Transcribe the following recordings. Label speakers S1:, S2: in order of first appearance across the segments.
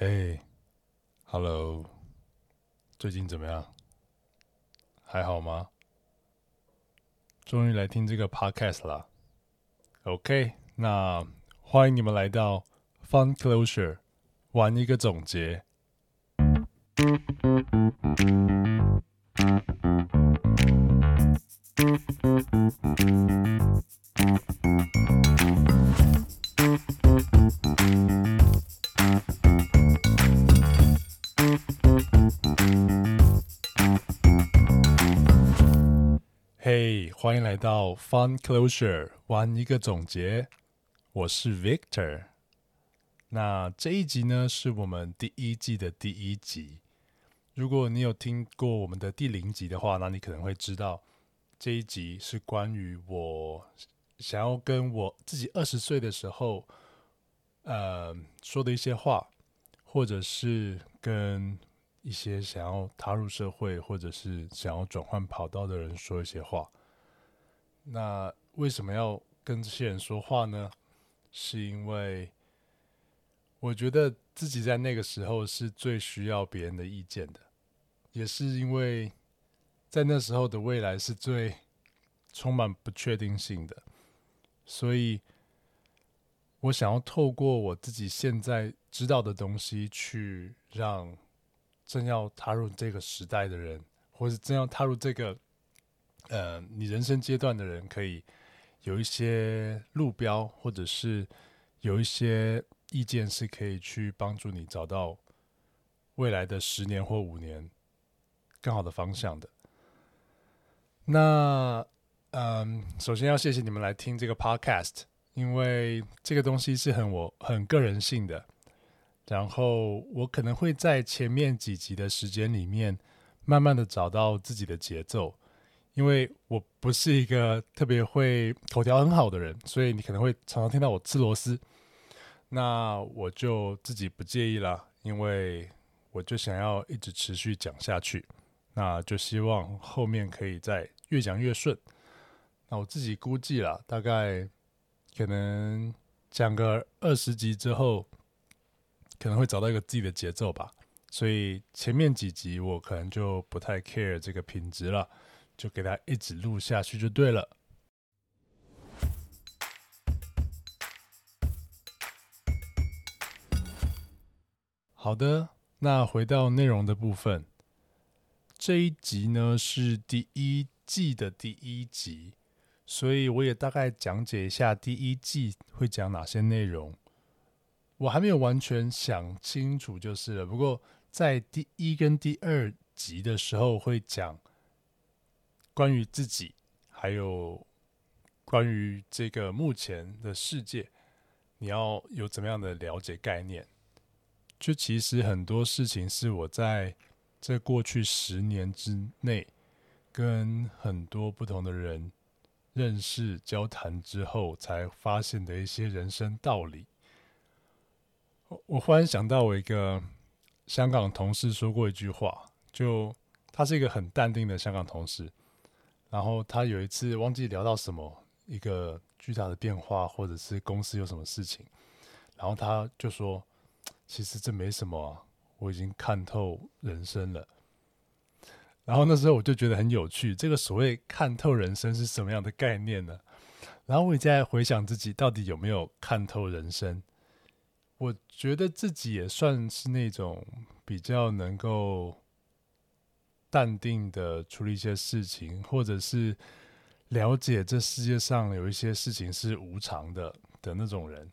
S1: 哎，Hello，最近怎么样？还好吗？终于来听这个 Podcast 啦。OK，那欢迎你们来到 Fun Closure，玩一个总结。欢迎来到 Fun Closure，玩一个总结。我是 Victor。那这一集呢，是我们第一季的第一集。如果你有听过我们的第零集的话，那你可能会知道这一集是关于我想要跟我自己二十岁的时候，呃，说的一些话，或者是跟一些想要踏入社会或者是想要转换跑道的人说一些话。那为什么要跟这些人说话呢？是因为我觉得自己在那个时候是最需要别人的意见的，也是因为在那时候的未来是最充满不确定性的，所以我想要透过我自己现在知道的东西，去让正要踏入这个时代的人，或是正要踏入这个呃你人生阶段的人，可以有一些路标，或者是有一些意见，是可以去帮助你找到未来的十年或五年更好的方向的。那嗯，首先要谢谢你们来听这个 podcast，因为这个东西是很我很个人性的。然后我可能会在前面几集的时间里面，慢慢的找到自己的节奏，因为我不是一个特别会口条很好的人，所以你可能会常常听到我吃螺丝。那我就自己不介意啦，因为我就想要一直持续讲下去，那就希望后面可以再越讲越顺。那我自己估计啦，大概可能讲个二十集之后。可能会找到一个自己的节奏吧，所以前面几集我可能就不太 care 这个品质了，就给它一直录下去就对了。好的，那回到内容的部分，这一集呢是第一季的第一集，所以我也大概讲解一下第一季会讲哪些内容。我还没有完全想清楚就是了。不过在第一跟第二集的时候会讲关于自己，还有关于这个目前的世界，你要有怎么样的了解概念？就其实很多事情是我在这过去十年之内跟很多不同的人认识交谈之后才发现的一些人生道理。我我忽然想到，我一个香港同事说过一句话，就他是一个很淡定的香港同事，然后他有一次忘记聊到什么，一个巨大的变化，或者是公司有什么事情，然后他就说：“其实这没什么，我已经看透人生了。”然后那时候我就觉得很有趣，这个所谓看透人生是什么样的概念呢？然后我也在回想自己到底有没有看透人生。我觉得自己也算是那种比较能够淡定的处理一些事情，或者是了解这世界上有一些事情是无常的的那种人。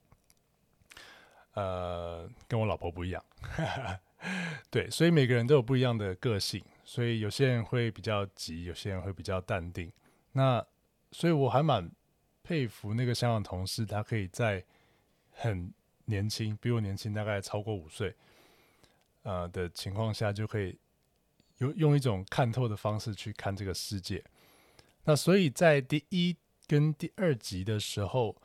S1: 呃，跟我老婆不一样，对，所以每个人都有不一样的个性，所以有些人会比较急，有些人会比较淡定。那所以我还蛮佩服那个香港同事，他可以在很。年轻比我年轻大概超过五岁，呃的情况下，就可以有用一种看透的方式去看这个世界。那所以在第一跟第二集的时候，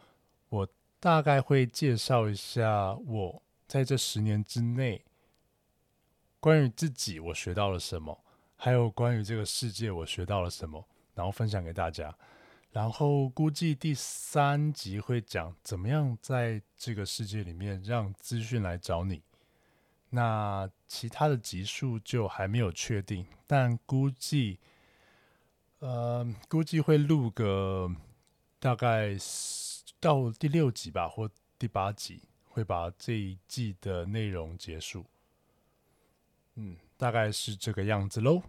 S1: 我大概会介绍一下我在这十年之内关于自己我学到了什么，还有关于这个世界我学到了什么，然后分享给大家。然后估计第三集会讲怎么样在这个世界里面让资讯来找你。那其他的集数就还没有确定，但估计，呃，估计会录个大概到第六集吧，或第八集，会把这一季的内容结束。嗯，大概是这个样子喽。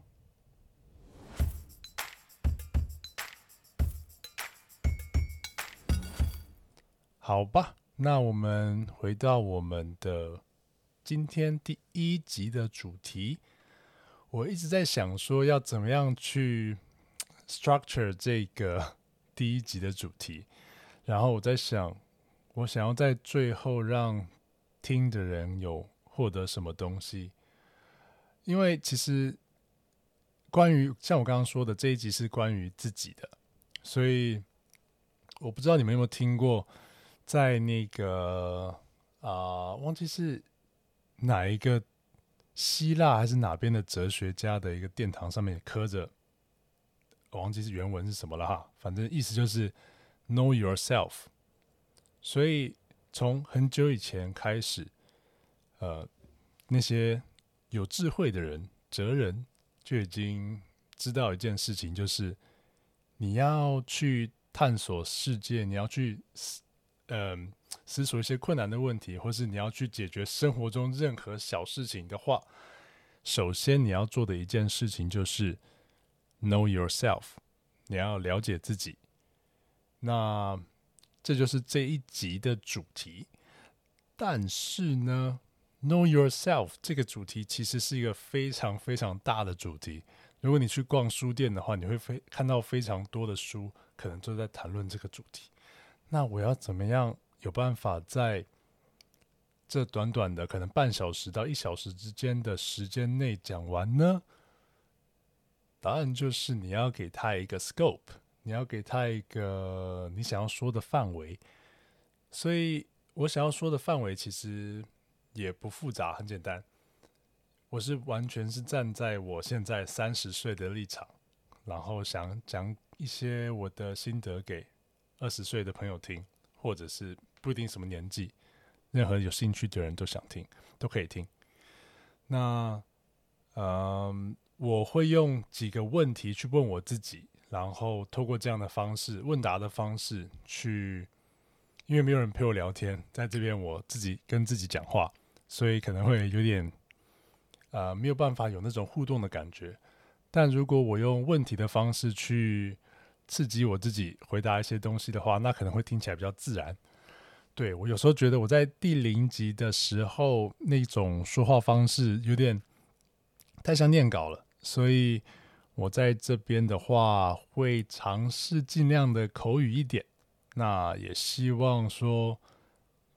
S1: 好吧，那我们回到我们的今天第一集的主题。我一直在想说要怎么样去 structure 这个第一集的主题，然后我在想，我想要在最后让听的人有获得什么东西。因为其实关于像我刚刚说的这一集是关于自己的，所以我不知道你们有没有听过。在那个啊，忘记是哪一个希腊还是哪边的哲学家的一个殿堂上面刻着，我忘记是原文是什么了哈。反正意思就是 “know yourself”。所以从很久以前开始，呃，那些有智慧的人、哲人就已经知道一件事情，就是你要去探索世界，你要去。嗯，思索一些困难的问题，或是你要去解决生活中任何小事情的话，首先你要做的一件事情就是 know yourself，你要了解自己。那这就是这一集的主题。但是呢，know yourself 这个主题其实是一个非常非常大的主题。如果你去逛书店的话，你会非看到非常多的书，可能都在谈论这个主题。那我要怎么样有办法在这短短的可能半小时到一小时之间的时间内讲完呢？答案就是你要给他一个 scope，你要给他一个你想要说的范围。所以我想要说的范围其实也不复杂，很简单。我是完全是站在我现在三十岁的立场，然后想讲一些我的心得给。二十岁的朋友听，或者是不一定什么年纪，任何有兴趣的人都想听，都可以听。那，嗯，我会用几个问题去问我自己，然后透过这样的方式问答的方式去，因为没有人陪我聊天，在这边我自己跟自己讲话，所以可能会有点，呃，没有办法有那种互动的感觉。但如果我用问题的方式去，刺激我自己回答一些东西的话，那可能会听起来比较自然。对我有时候觉得我在第零集的时候那种说话方式有点太像念稿了，所以我在这边的话会尝试尽量的口语一点。那也希望说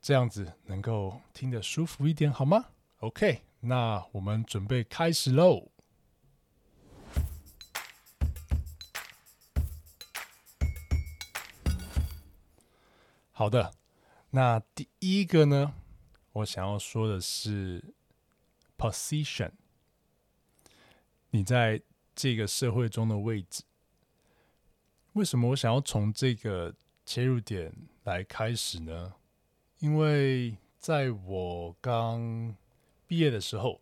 S1: 这样子能够听得舒服一点，好吗？OK，那我们准备开始喽。好的，那第一个呢，我想要说的是 position，你在这个社会中的位置。为什么我想要从这个切入点来开始呢？因为在我刚毕业的时候，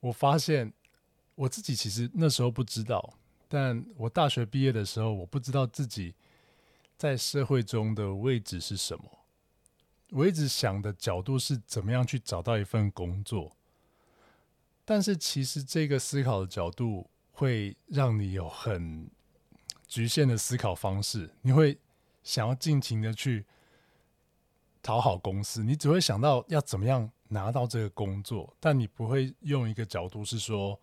S1: 我发现我自己其实那时候不知道，但我大学毕业的时候，我不知道自己。在社会中的位置是什么？我一直想的角度是怎么样去找到一份工作，但是其实这个思考的角度会让你有很局限的思考方式。你会想要尽情的去讨好公司，你只会想到要怎么样拿到这个工作，但你不会用一个角度是说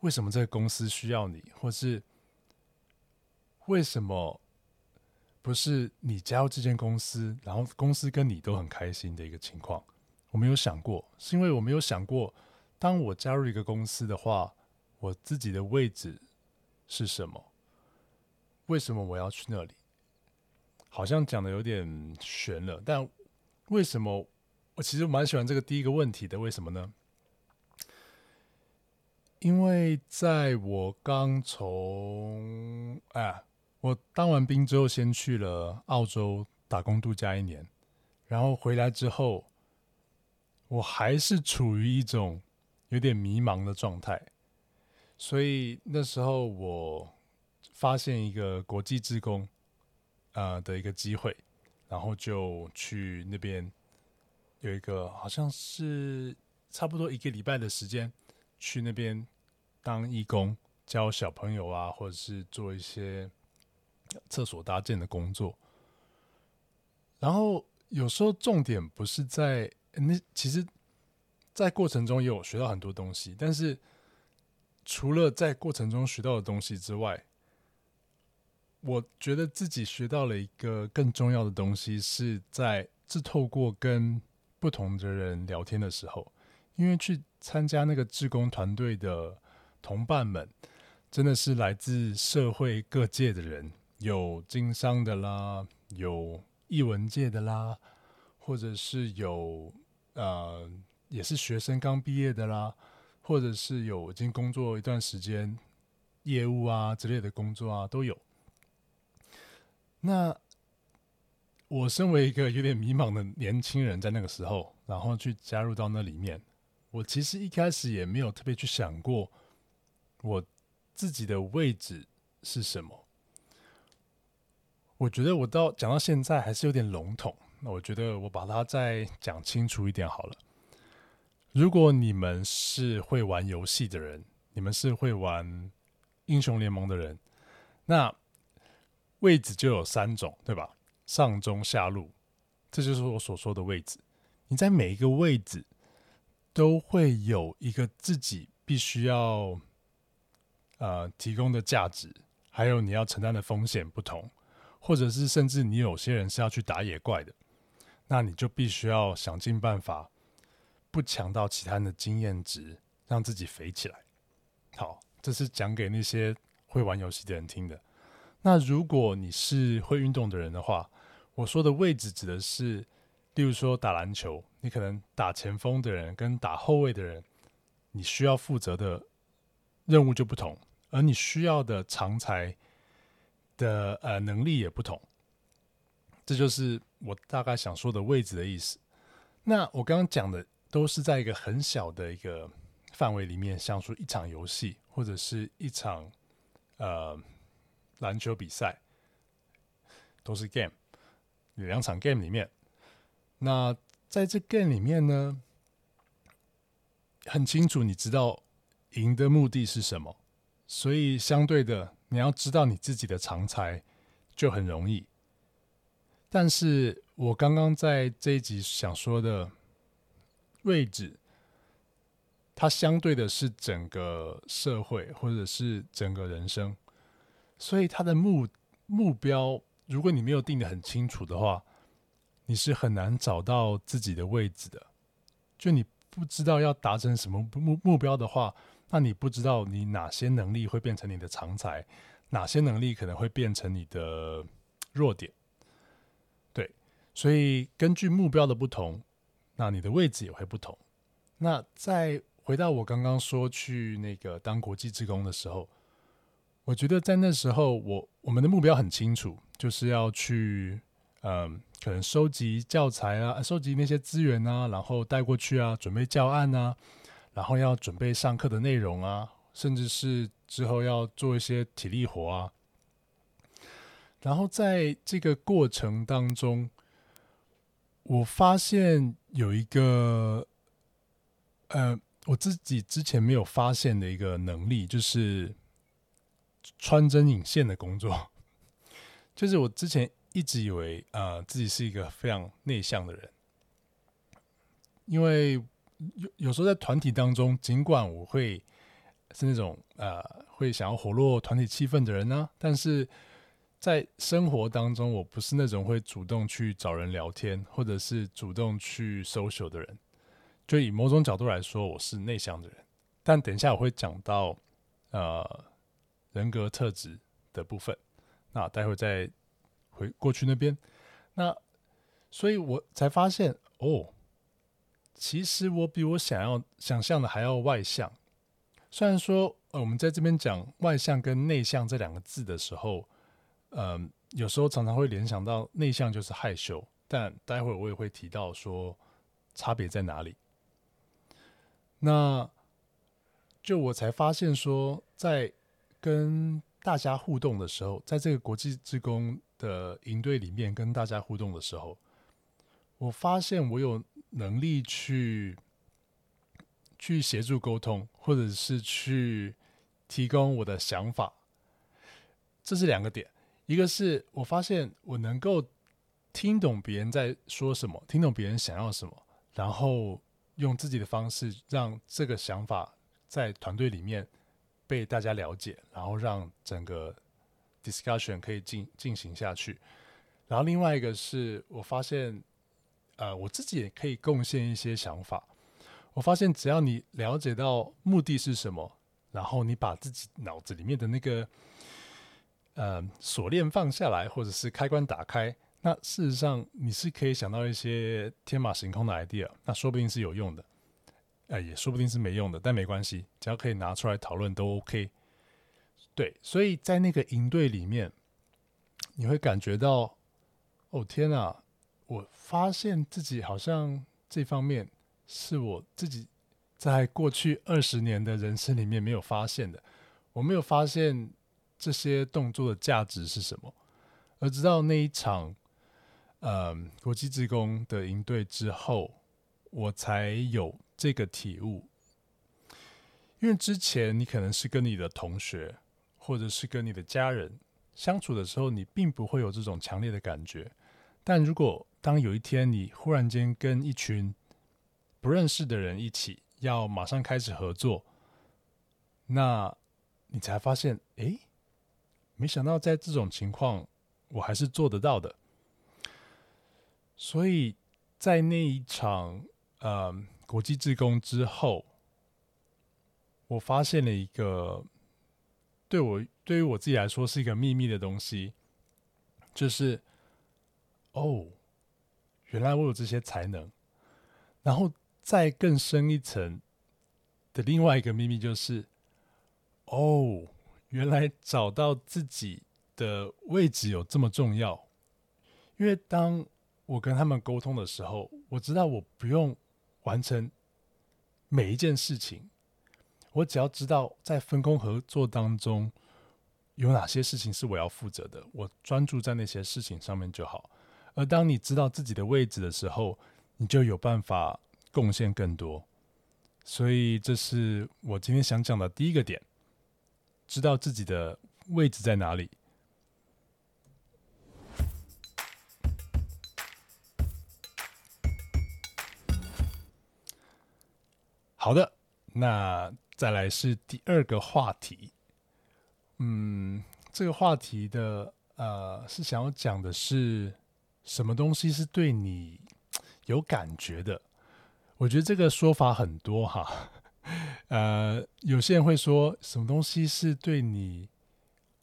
S1: 为什么这个公司需要你，或是为什么。不是你加入这间公司，然后公司跟你都很开心的一个情况。我没有想过，是因为我没有想过，当我加入一个公司的话，我自己的位置是什么？为什么我要去那里？好像讲的有点悬了，但为什么？我其实蛮喜欢这个第一个问题的。为什么呢？因为在我刚从哎。我当完兵之后，先去了澳洲打工度假一年，然后回来之后，我还是处于一种有点迷茫的状态。所以那时候我发现一个国际职工呃的一个机会，然后就去那边有一个好像是差不多一个礼拜的时间去那边当义工，教小朋友啊，或者是做一些厕所搭建的工作。然后有时候重点不是在那，其实，在过程中也有学到很多东西，但是。除了在过程中学到的东西之外，我觉得自己学到了一个更重要的东西，是在是透过跟不同的人聊天的时候，因为去参加那个志工团队的同伴们，真的是来自社会各界的人，有经商的啦，有艺文界的啦，或者是有呃，也是学生刚毕业的啦。或者是有已经工作一段时间，业务啊之类的工作啊都有。那我身为一个有点迷茫的年轻人，在那个时候，然后去加入到那里面，我其实一开始也没有特别去想过我自己的位置是什么。我觉得我到讲到现在还是有点笼统，那我觉得我把它再讲清楚一点好了。如果你们是会玩游戏的人，你们是会玩英雄联盟的人，那位置就有三种，对吧？上中下路，这就是我所说的位置。你在每一个位置都会有一个自己必须要呃提供的价值，还有你要承担的风险不同，或者是甚至你有些人是要去打野怪的，那你就必须要想尽办法。不抢到其他人的经验值，让自己肥起来。好，这是讲给那些会玩游戏的人听的。那如果你是会运动的人的话，我说的位置指的是，例如说打篮球，你可能打前锋的人跟打后卫的人，你需要负责的任务就不同，而你需要的长才的呃能力也不同。这就是我大概想说的位置的意思。那我刚刚讲的。都是在一个很小的一个范围里面，像说一场游戏或者是一场呃篮球比赛，都是 game，两场 game 里面。那在这 game 里面呢，很清楚你知道赢的目的是什么，所以相对的，你要知道你自己的长才就很容易。但是我刚刚在这一集想说的。位置，它相对的是整个社会或者是整个人生，所以它的目目标，如果你没有定的很清楚的话，你是很难找到自己的位置的。就你不知道要达成什么目目标的话，那你不知道你哪些能力会变成你的长才，哪些能力可能会变成你的弱点。对，所以根据目标的不同。那你的位置也会不同。那再回到我刚刚说去那个当国际职工的时候，我觉得在那时候，我我们的目标很清楚，就是要去，嗯，可能收集教材啊，收集那些资源啊，然后带过去啊，准备教案啊，然后要准备上课的内容啊，甚至是之后要做一些体力活啊。然后在这个过程当中，我发现。有一个，呃，我自己之前没有发现的一个能力，就是穿针引线的工作。就是我之前一直以为，呃，自己是一个非常内向的人，因为有有时候在团体当中，尽管我会是那种呃会想要活络团体气氛的人呢，但是。在生活当中，我不是那种会主动去找人聊天，或者是主动去 social 的人。就以某种角度来说，我是内向的人。但等一下我会讲到呃人格特质的部分。那待会再回过去那边。那所以我才发现哦，其实我比我想要想象的还要外向。虽然说呃我们在这边讲外向跟内向这两个字的时候。嗯，有时候常常会联想到内向就是害羞，但待会我也会提到说差别在哪里。那就我才发现说，在跟大家互动的时候，在这个国际职工的营队里面跟大家互动的时候，我发现我有能力去去协助沟通，或者是去提供我的想法。这是两个点，一个是我发现我能够听懂别人在说什么，听懂别人想要什么，然后用自己的方式让这个想法在团队里面被大家了解，然后让整个 discussion 可以进进行下去。然后另外一个是我发现，呃，我自己也可以贡献一些想法。我发现只要你了解到目的是什么，然后你把自己脑子里面的那个。呃，锁链放下来，或者是开关打开，那事实上你是可以想到一些天马行空的 idea，那说不定是有用的，哎，也说不定是没用的，但没关系，只要可以拿出来讨论都 OK。对，所以在那个营队里面，你会感觉到，哦天哪，我发现自己好像这方面是我自己在过去二十年的人生里面没有发现的，我没有发现。这些动作的价值是什么？而直到那一场，呃，国际职工的营队之后，我才有这个体悟。因为之前你可能是跟你的同学，或者是跟你的家人相处的时候，你并不会有这种强烈的感觉。但如果当有一天你忽然间跟一群不认识的人一起要马上开始合作，那你才发现，哎。没想到在这种情况，我还是做得到的。所以在那一场呃国际志工之后，我发现了一个对我对于我自己来说是一个秘密的东西，就是哦，原来我有这些才能。然后再更深一层的另外一个秘密就是哦。原来找到自己的位置有这么重要，因为当我跟他们沟通的时候，我知道我不用完成每一件事情，我只要知道在分工合作当中有哪些事情是我要负责的，我专注在那些事情上面就好。而当你知道自己的位置的时候，你就有办法贡献更多。所以，这是我今天想讲的第一个点。知道自己的位置在哪里。好的，那再来是第二个话题。嗯，这个话题的呃，是想要讲的是什么东西是对你 有感觉的？我觉得这个说法很多哈。呃，有些人会说什么东西是对你，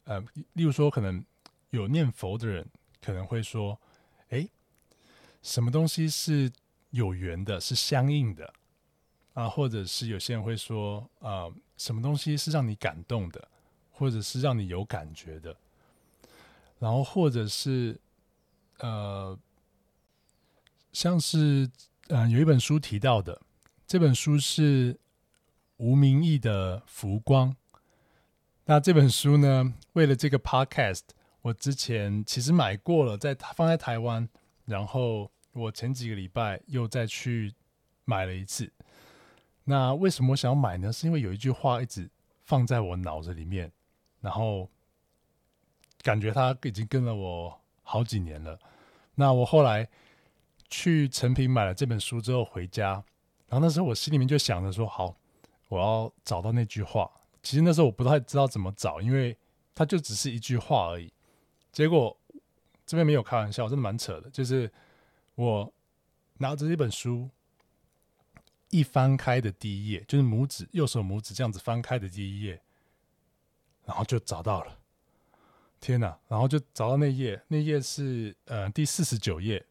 S1: 呃，例如说可能有念佛的人可能会说，哎，什么东西是有缘的，是相应的啊？或者是有些人会说，啊，什么东西是让你感动的，或者是让你有感觉的？然后或者是呃，像是嗯，有一本书提到的，这本书是。吴明义的《浮光》，那这本书呢？为了这个 podcast，我之前其实买过了，在放在台湾，然后我前几个礼拜又再去买了一次。那为什么我想要买呢？是因为有一句话一直放在我脑子里面，然后感觉它已经跟了我好几年了。那我后来去成品买了这本书之后回家，然后那时候我心里面就想着说：好。我要找到那句话，其实那时候我不太知道怎么找，因为它就只是一句话而已。结果这边没有开玩笑，真的蛮扯的。就是我拿着这本书，一翻开的第一页，就是拇指右手拇指这样子翻开的第一页，然后就找到了。天哪！然后就找到那页，那页是呃第四十九页。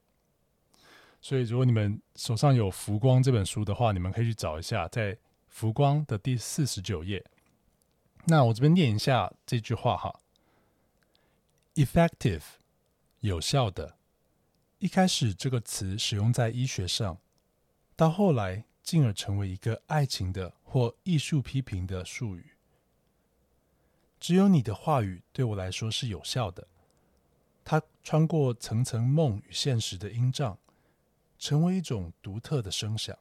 S1: 所以如果你们手上有《浮光》这本书的话，你们可以去找一下，在。浮光的第四十九页，那我这边念一下这句话哈。Effective，有效的。一开始这个词使用在医学上，到后来进而成为一个爱情的或艺术批评的术语。只有你的话语对我来说是有效的，它穿过层层梦与现实的音障，成为一种独特的声响。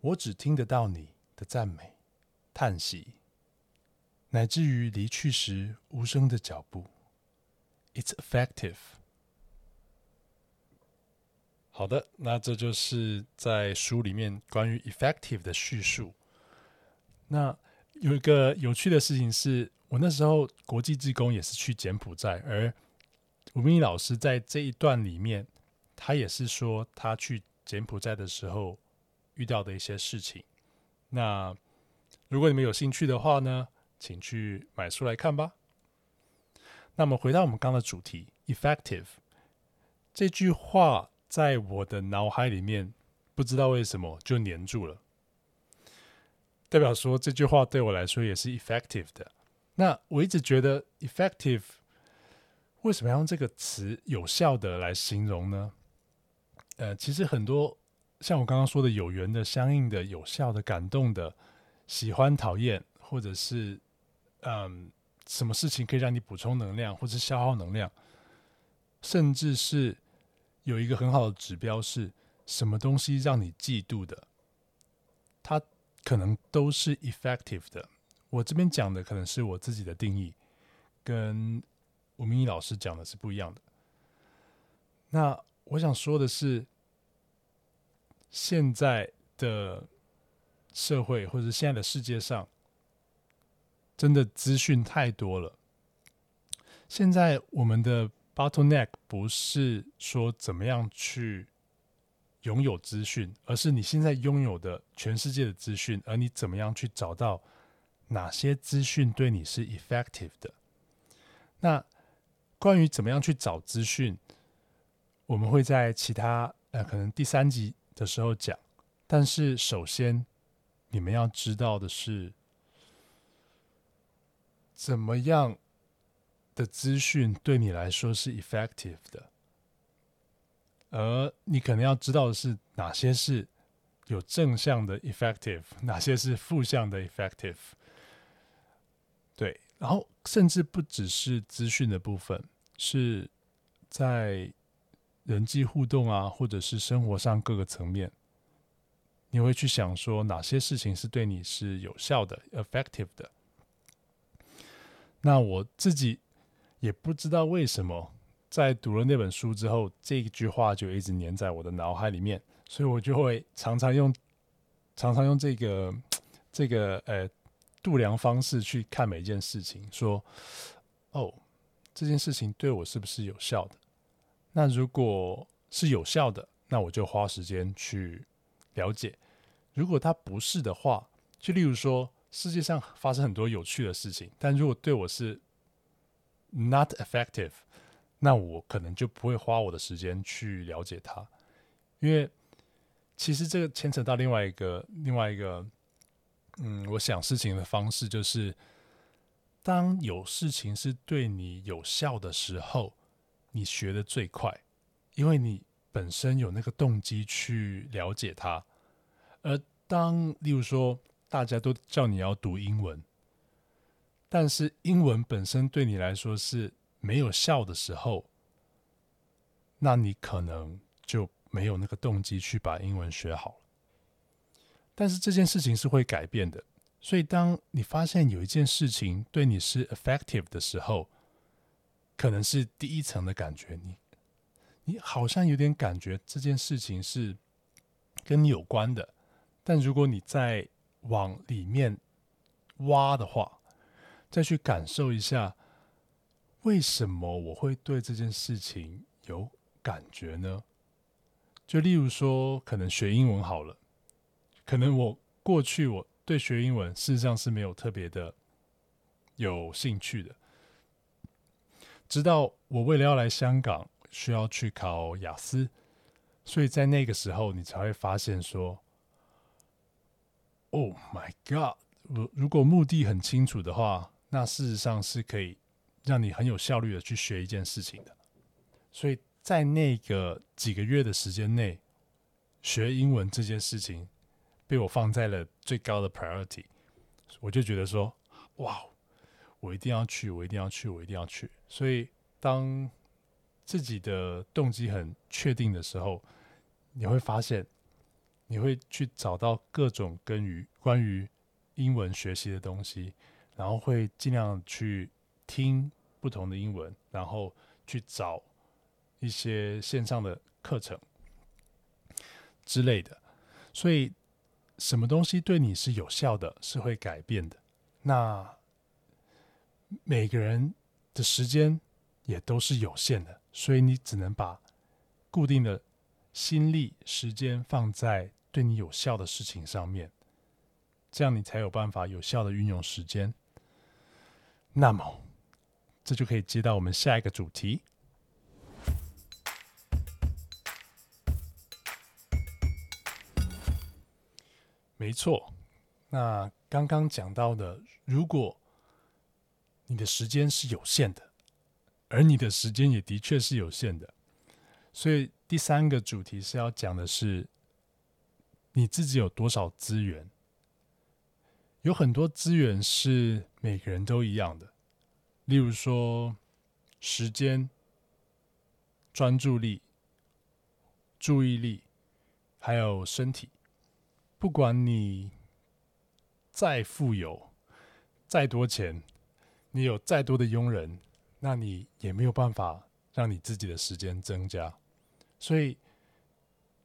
S1: 我只听得到你的赞美、叹息，乃至于离去时无声的脚步。It's effective。好的，那这就是在书里面关于 effective 的叙述。那有一个有趣的事情是，我那时候国际志工也是去柬埔寨，而吴明义老师在这一段里面，他也是说他去柬埔寨的时候遇到的一些事情。那如果你们有兴趣的话呢，请去买书来看吧。那么回到我们刚的主题，effective 这句话。在我的脑海里面，不知道为什么就黏住了，代表说这句话对我来说也是 effective 的。那我一直觉得 effective 为什么要用这个词有效的来形容呢？呃，其实很多像我刚刚说的有缘的、相应的、有效的、感动的、喜欢、讨厌，或者是嗯，什么事情可以让你补充能量，或者消耗能量，甚至是。有一个很好的指标是什么东西让你嫉妒的，可能都是 effective 的。我这边讲的可能是我自己的定义，跟吴明义老师讲的是不一样的。那我想说的是，现在的社会或者现在的世界上，真的资讯太多了。现在我们的。Bottleneck 不是说怎么样去拥有资讯，而是你现在拥有的全世界的资讯，而你怎么样去找到哪些资讯对你是 effective 的？那关于怎么样去找资讯，我们会在其他呃可能第三集的时候讲。但是首先你们要知道的是，怎么样？的资讯对你来说是 effective 的，而你可能要知道的是哪些是有正向的 effective，哪些是负向的 effective。对，然后甚至不只是资讯的部分，是在人际互动啊，或者是生活上各个层面，你会去想说哪些事情是对你是有效的 effective 的。那我自己。也不知道为什么，在读了那本书之后，这句话就一直粘在我的脑海里面，所以我就会常常用，常常用这个 这个呃度量方式去看每一件事情，说哦，这件事情对我是不是有效的？那如果是有效的，那我就花时间去了解；如果它不是的话，就例如说世界上发生很多有趣的事情，但如果对我是 Not effective，那我可能就不会花我的时间去了解它，因为其实这个牵扯到另外一个另外一个，嗯，我想事情的方式就是，当有事情是对你有效的时候，你学的最快，因为你本身有那个动机去了解它，而当例如说大家都叫你要读英文。但是英文本身对你来说是没有效的时候，那你可能就没有那个动机去把英文学好了。但是这件事情是会改变的，所以当你发现有一件事情对你是 effective 的时候，可能是第一层的感觉，你你好像有点感觉这件事情是跟你有关的。但如果你再往里面挖的话，再去感受一下，为什么我会对这件事情有感觉呢？就例如说，可能学英文好了，可能我过去我对学英文事实上是没有特别的有兴趣的，直到我为了要来香港，需要去考雅思，所以在那个时候，你才会发现说：“Oh my God！” 如如果目的很清楚的话。那事实上是可以让你很有效率的去学一件事情的，所以在那个几个月的时间内，学英文这件事情被我放在了最高的 priority，我就觉得说，哇，我一定要去，我一定要去，我一定要去。所以当自己的动机很确定的时候，你会发现，你会去找到各种跟于关于英文学习的东西，然后会尽量去听不同的英文，然后去找一些线上的课程之类的。所以，什么东西对你是有效的，是会改变的。那每个人的时间也都是有限的，所以你只能把固定的。心力、时间放在对你有效的事情上面，这样你才有办法有效的运用时间。那么，这就可以接到我们下一个主题。没错，那刚刚讲到的，如果你的时间是有限的，而你的时间也的确是有限的，所以。第三个主题是要讲的是你自己有多少资源。有很多资源是每个人都一样的，例如说时间、专注力、注意力，还有身体。不管你再富有、再多钱，你有再多的佣人，那你也没有办法让你自己的时间增加。所以，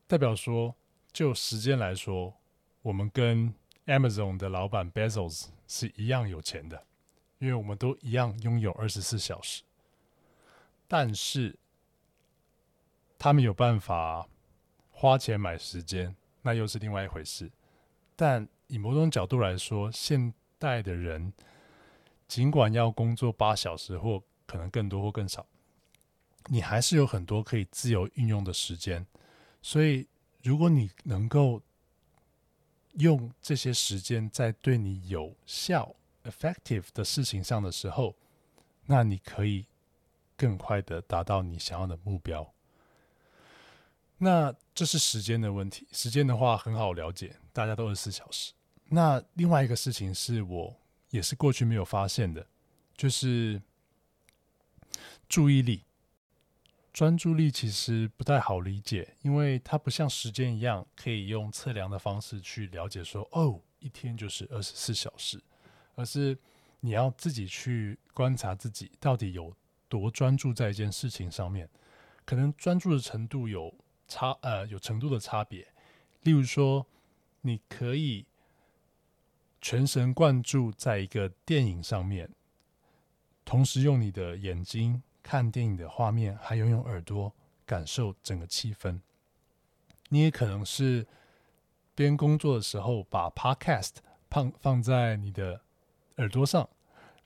S1: 代表说，就时间来说，我们跟 Amazon 的老板 Bezos 是一样有钱的，因为我们都一样拥有二十四小时。但是，他们有办法花钱买时间，那又是另外一回事。但以某种角度来说，现代的人尽管要工作八小时，或可能更多或更少。你还是有很多可以自由运用的时间，所以如果你能够用这些时间在对你有效、effective 的事情上的时候，那你可以更快的达到你想要的目标。那这是时间的问题，时间的话很好了解，大家都二十四小时。那另外一个事情是我也是过去没有发现的，就是注意力。专注力其实不太好理解，因为它不像时间一样可以用测量的方式去了解说，哦，一天就是二十四小时，而是你要自己去观察自己到底有多专注在一件事情上面，可能专注的程度有差，呃，有程度的差别。例如说，你可以全神贯注在一个电影上面，同时用你的眼睛。看电影的画面，还有用耳朵感受整个气氛。你也可能是边工作的时候，把 Podcast 放放在你的耳朵上，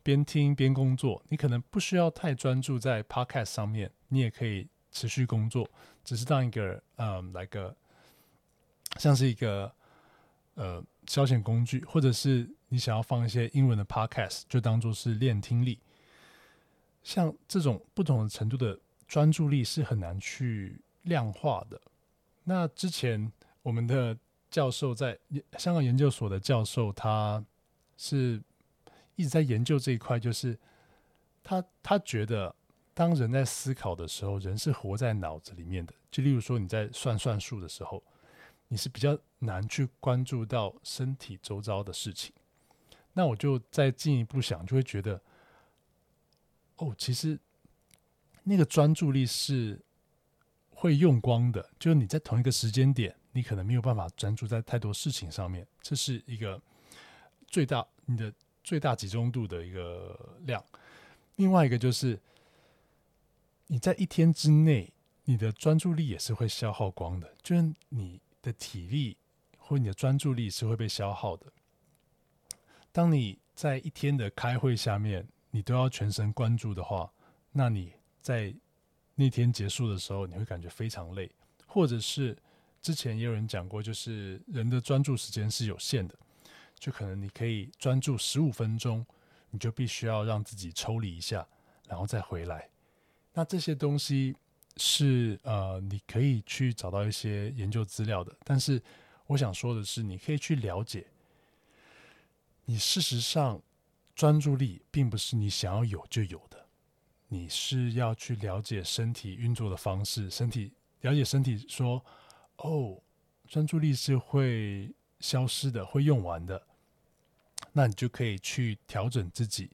S1: 边听边工作。你可能不需要太专注在 Podcast 上面，你也可以持续工作，只是当一个嗯，来个像是一个呃消遣工具，或者是你想要放一些英文的 Podcast，就当做是练听力。像这种不同程度的专注力是很难去量化的。那之前我们的教授在香港研究所的教授，他是一直在研究这一块，就是他他觉得，当人在思考的时候，人是活在脑子里面的。就例如说你在算算数的时候，你是比较难去关注到身体周遭的事情。那我就再进一步想，就会觉得。哦，其实那个专注力是会用光的，就是你在同一个时间点，你可能没有办法专注在太多事情上面，这是一个最大你的最大集中度的一个量。另外一个就是你在一天之内，你的专注力也是会消耗光的，就是你的体力或你的专注力是会被消耗的。当你在一天的开会下面。你都要全神贯注的话，那你在那天结束的时候，你会感觉非常累。或者是之前也有人讲过，就是人的专注时间是有限的，就可能你可以专注十五分钟，你就必须要让自己抽离一下，然后再回来。那这些东西是呃，你可以去找到一些研究资料的。但是我想说的是，你可以去了解，你事实上专注力并不是你想要有就有的，你是要去了解身体运作的方式，身体了解身体说，哦，专注力是会消失的，会用完的。那你就可以去调整自己，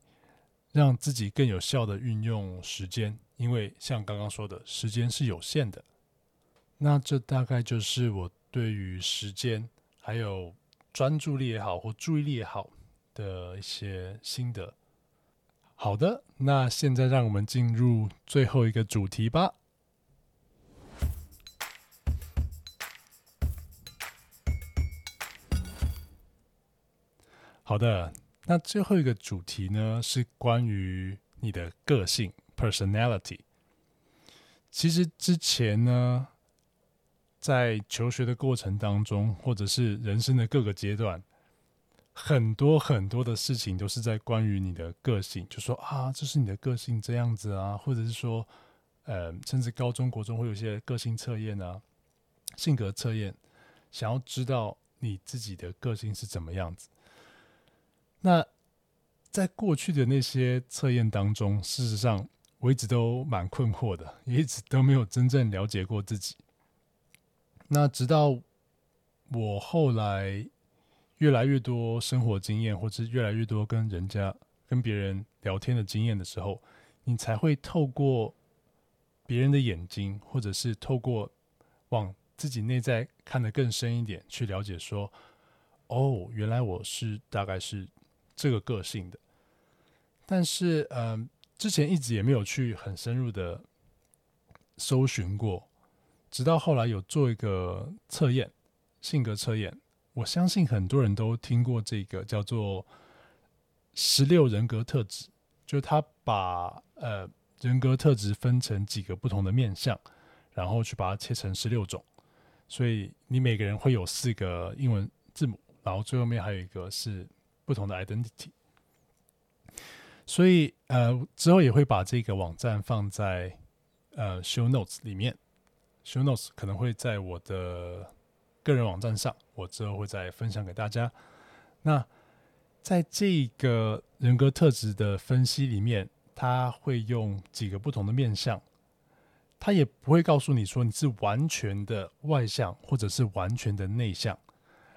S1: 让自己更有效的运用时间，因为像刚刚说的，时间是有限的。那这大概就是我对于时间还有专注力也好，或注意力也好的一些心得。好的，那现在让我们进入最后一个主题吧。好的，那最后一个主题呢是关于你的个性 （personality）。其实之前呢，在求学的过程当中，或者是人生的各个阶段，很多很多的事情都是在关于你的个性，就说啊，这是你的个性这样子啊，或者是说，呃，甚至高中国中会有一些个性测验啊、性格测验，想要知道你自己的个性是怎么样子。那在过去的那些测验当中，事实上我一直都蛮困惑的，也一直都没有真正了解过自己。那直到我后来越来越多生活经验，或者越来越多跟人家、跟别人聊天的经验的时候，你才会透过别人的眼睛，或者是透过往自己内在看得更深一点，去了解说：哦，原来我是大概是。这个个性的，但是嗯，之前一直也没有去很深入的搜寻过，直到后来有做一个测验，性格测验。我相信很多人都听过这个叫做十六人格特质，就是他把呃人格特质分成几个不同的面相，然后去把它切成十六种，所以你每个人会有四个英文字母，然后最后面还有一个是。不同的 identity，所以呃之后也会把这个网站放在呃 show notes 里面，show notes 可能会在我的个人网站上，我之后会再分享给大家。那在这个人格特质的分析里面，他会用几个不同的面相，他也不会告诉你说你是完全的外向或者是完全的内向。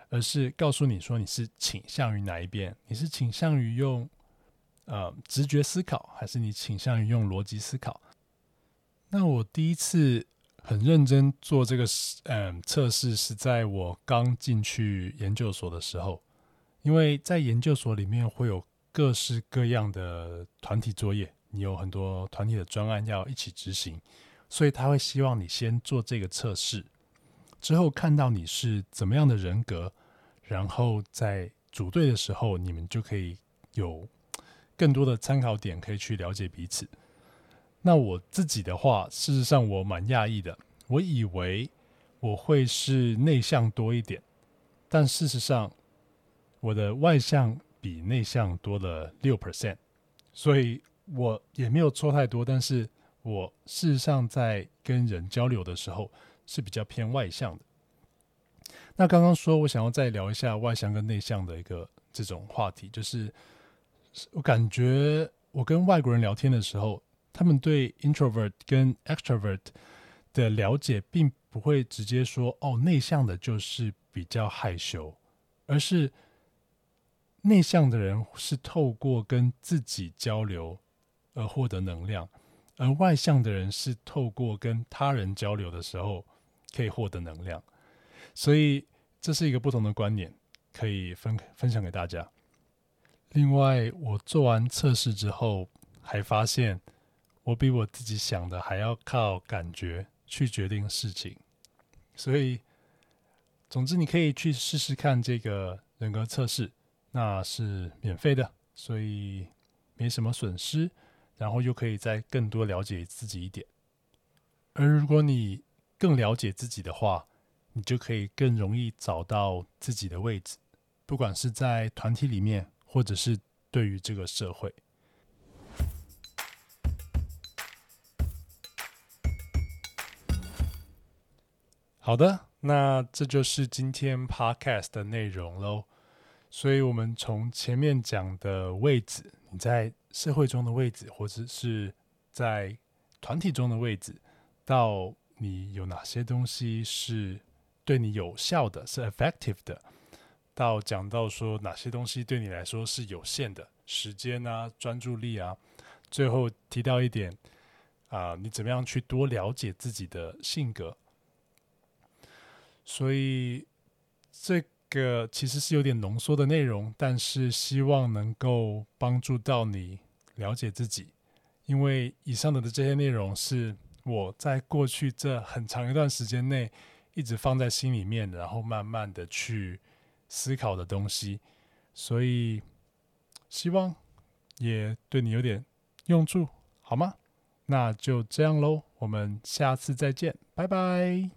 S1: 而是告诉你说你是倾向于哪一边？你是倾向于用呃直觉思考，还是你倾向于用逻辑思考？那我第一次很认真做这个嗯测试，是在我刚进去研究所的时候，因为在研究所里面会有各式各样的团体作业，你有很多团体的专案要一起执行，所以他会希望你先做这个测试。之后看到你是怎么样的人格，然后在组队的时候，你们就可以有更多的参考点，可以去了解彼此。那我自己的话，事实上我蛮讶异的，我以为我会是内向多一点，但事实上我的外向比内向多了六 percent，所以我也没有错太多。但是我事实上在跟人交流的时候。是比较偏外向的。那刚刚说，我想要再聊一下外向跟内向的一个这种话题，就是我感觉我跟外国人聊天的时候，他们对 introvert 跟 extrovert 的了解，并不会直接说哦，内向的就是比较害羞，而是内向的人是透过跟自己交流而获得能量，而外向的人是透过跟他人交流的时候。可以获得能量，所以这是一个不同的观念，可以分分享给大家。另外，我做完测试之后，还发现我比我自己想的还要靠感觉去决定事情。所以，总之你可以去试试看这个人格测试，那是免费的，所以没什么损失，然后又可以再更多了解自己一点。而如果你更了解自己的话，你就可以更容易找到自己的位置，不管是在团体里面，或者是对于这个社会。好的，那这就是今天 podcast 的内容喽。所以，我们从前面讲的位置，你在社会中的位置，或者是在团体中的位置，到你有哪些东西是对你有效的，是 effective 的，到讲到说哪些东西对你来说是有限的，时间啊，专注力啊，最后提到一点啊，你怎么样去多了解自己的性格。所以这个其实是有点浓缩的内容，但是希望能够帮助到你了解自己。因为以上的的这些内容是我在过去这很长一段时间内一直放在心里面然后慢慢的去思考的东西。所以希望也对你有点用处好吗？那就这样喽我们下次再见拜拜。